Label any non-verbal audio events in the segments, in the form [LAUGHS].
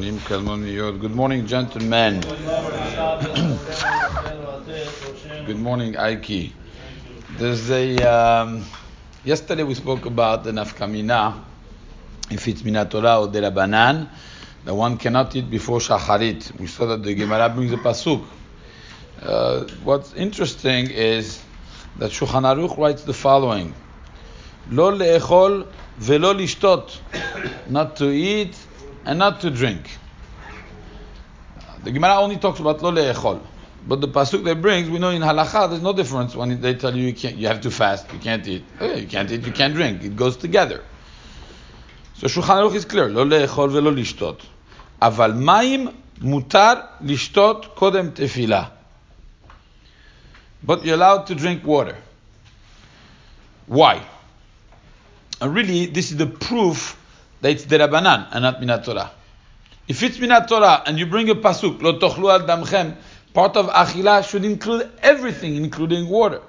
Good morning, gentlemen. [COUGHS] Good morning, Aiki. There's a. Um, yesterday we spoke about the nafkamina, if it's minatorah or derabanan, the one cannot eat before shacharit. We saw that the Gemara brings a pasuk. Uh, what's interesting is that Shulchan Aruch writes the following: Lo leechol velo lishtot, not to eat and not to drink. The Gemara only talks about lo le'echol. But the pasuk that brings, we know in halacha, there's no difference when they tell you you can't, you have to fast, you can't eat. Oh, you can't eat, you can't drink. It goes together. So Shulchan Aruch is clear, lo le'echol. Aval mayim mutar lishtot kodem tefillah. But you're allowed to drink water. Why? And really, this is the proof that it's derabanan and not minat Torah. If it's minat Torah and you bring a pasuk, lo tochlu al damchem, part of achila should include everything, including water.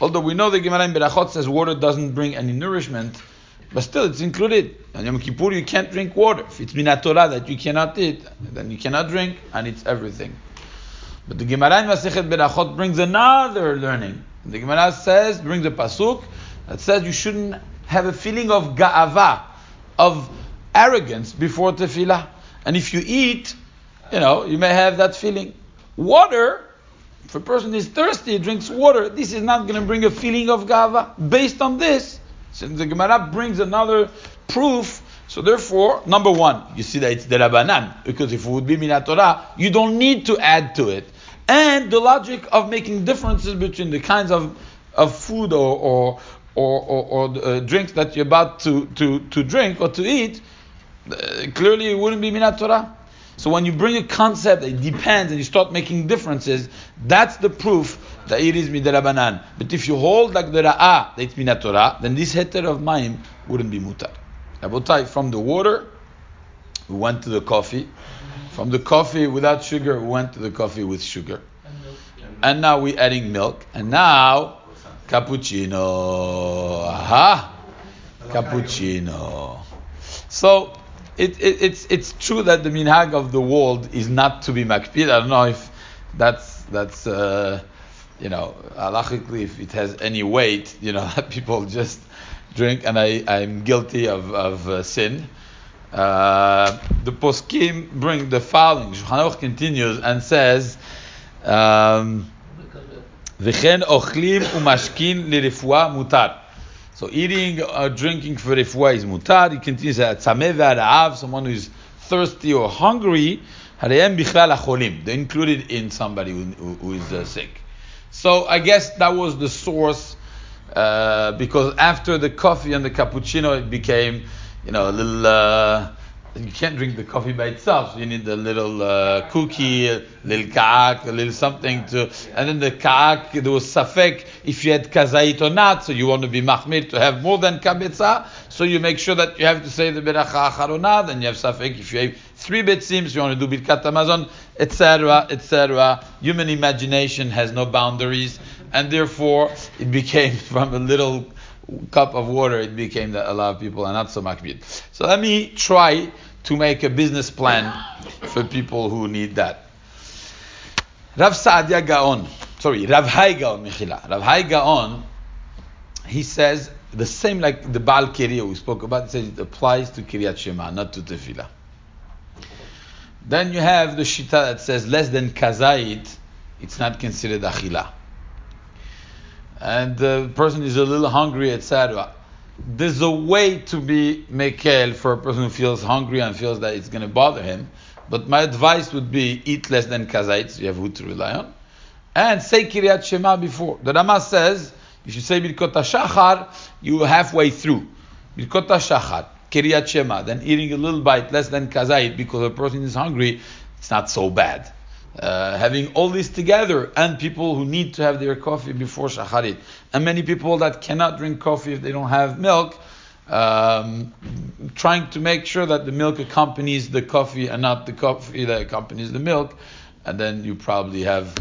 Although we know the Gemara in Berachot says water doesn't bring any nourishment, but still it's included. On Yom Kippur you can't drink water. If it's minat Torah that you cannot eat, then you cannot drink, and it's everything. But the Gemara in Masechet Berachot brings another learning. The Gemara says, brings a pasuk that says you shouldn't have a feeling of ga'ava, of arrogance before tefillah. And if you eat, you know, you may have that feeling. Water, if a person is thirsty, drinks water, this is not going to bring a feeling of gava. Based on this, since the Gemara brings another proof, so therefore, number one, you see that it's derabanan, because if it would be Minat Torah, you don't need to add to it. And the logic of making differences between the kinds of, of food or, or, or, or, or uh, drinks that you're about to, to, to drink or to eat, uh, clearly it wouldn't be minat Torah. So when you bring a concept that depends and you start making differences, that's the proof that it is midarabanan. But if you hold like the ra'ah that it's minat Torah, then this heter of ma'im wouldn't be mutar. Abotai, from the water, we went to the coffee. From the coffee without sugar, we went to the coffee with sugar. And now we're adding milk. And now Cappuccino. Aha. Cappuccino. So it, it, it's it's true that the minhag of the world is not to be makpid. I don't know if that's that's uh, you know halachically if it has any weight. You know [LAUGHS] that people just drink, and I I'm guilty of of uh, sin. Uh, the poskim bring the following. Shulchan continues and says. Um, V'chen ochlim umashkin lirifua mutar. So eating or drinking for rifua is mutar. He continues that someone who is thirsty or hungry, acholim. They're included in somebody who, who, who is uh, sick. So I guess that was the source, uh, because after the coffee and the cappuccino, it became, you know, a little. Uh, you can't drink the coffee by itself. You need a little uh, cookie, a little kaak, a little something to, and then the kaak, there was safek if you had kazait or not, so you want to be mahmir to have more than kabetza, so you make sure that you have to say the beracha acharona, then you have safek if you have three betzim, so you want to do birkat hamazon, etc., etc. Human imagination has no boundaries, and therefore it became [LAUGHS] from a little cup of water, it became that a lot of people are not so makpid. So let me try to make a business plan for people who need that. Rav Saadia Gaon, sorry, Rav Hai Gaon, Michila. Rav he says the same like the Baal Kiriya we spoke about, he says it applies to Kiryat Shema, not to Tefillah. Then you have the Shita that says less than Kazait, it's not considered Achila. And the person is a little hungry, etc there's a way to be mekel for a person who feels hungry and feels that it's going to bother him. But my advice would be eat less than kazait, so you have who to rely on. And say Kiryat Shema before. The Rama says, you say Birkot HaShachar, you are halfway through. Birkot HaShachar, Kiryat Shema, then eating a little bite less than kazait because a person is hungry, it's not so bad. Uh, having all this together and people who need to have their coffee before shacharit. And many people that cannot drink coffee if they don't have milk um, trying to make sure that the milk accompanies the coffee and not the coffee that accompanies the milk. And then you probably have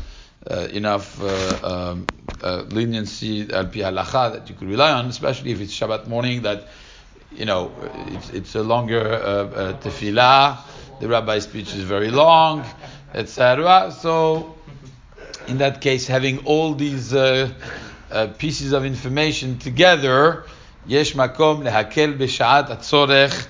uh, enough uh, um, uh, leniency al pi halacha that you could rely on especially if it's Shabbat morning that you know it's, it's a longer uh, tefillah. The rabbi's speech is very long, etc. So, in that case, having all these uh, uh, pieces of information together, יש מקום להקל בשעת הצורך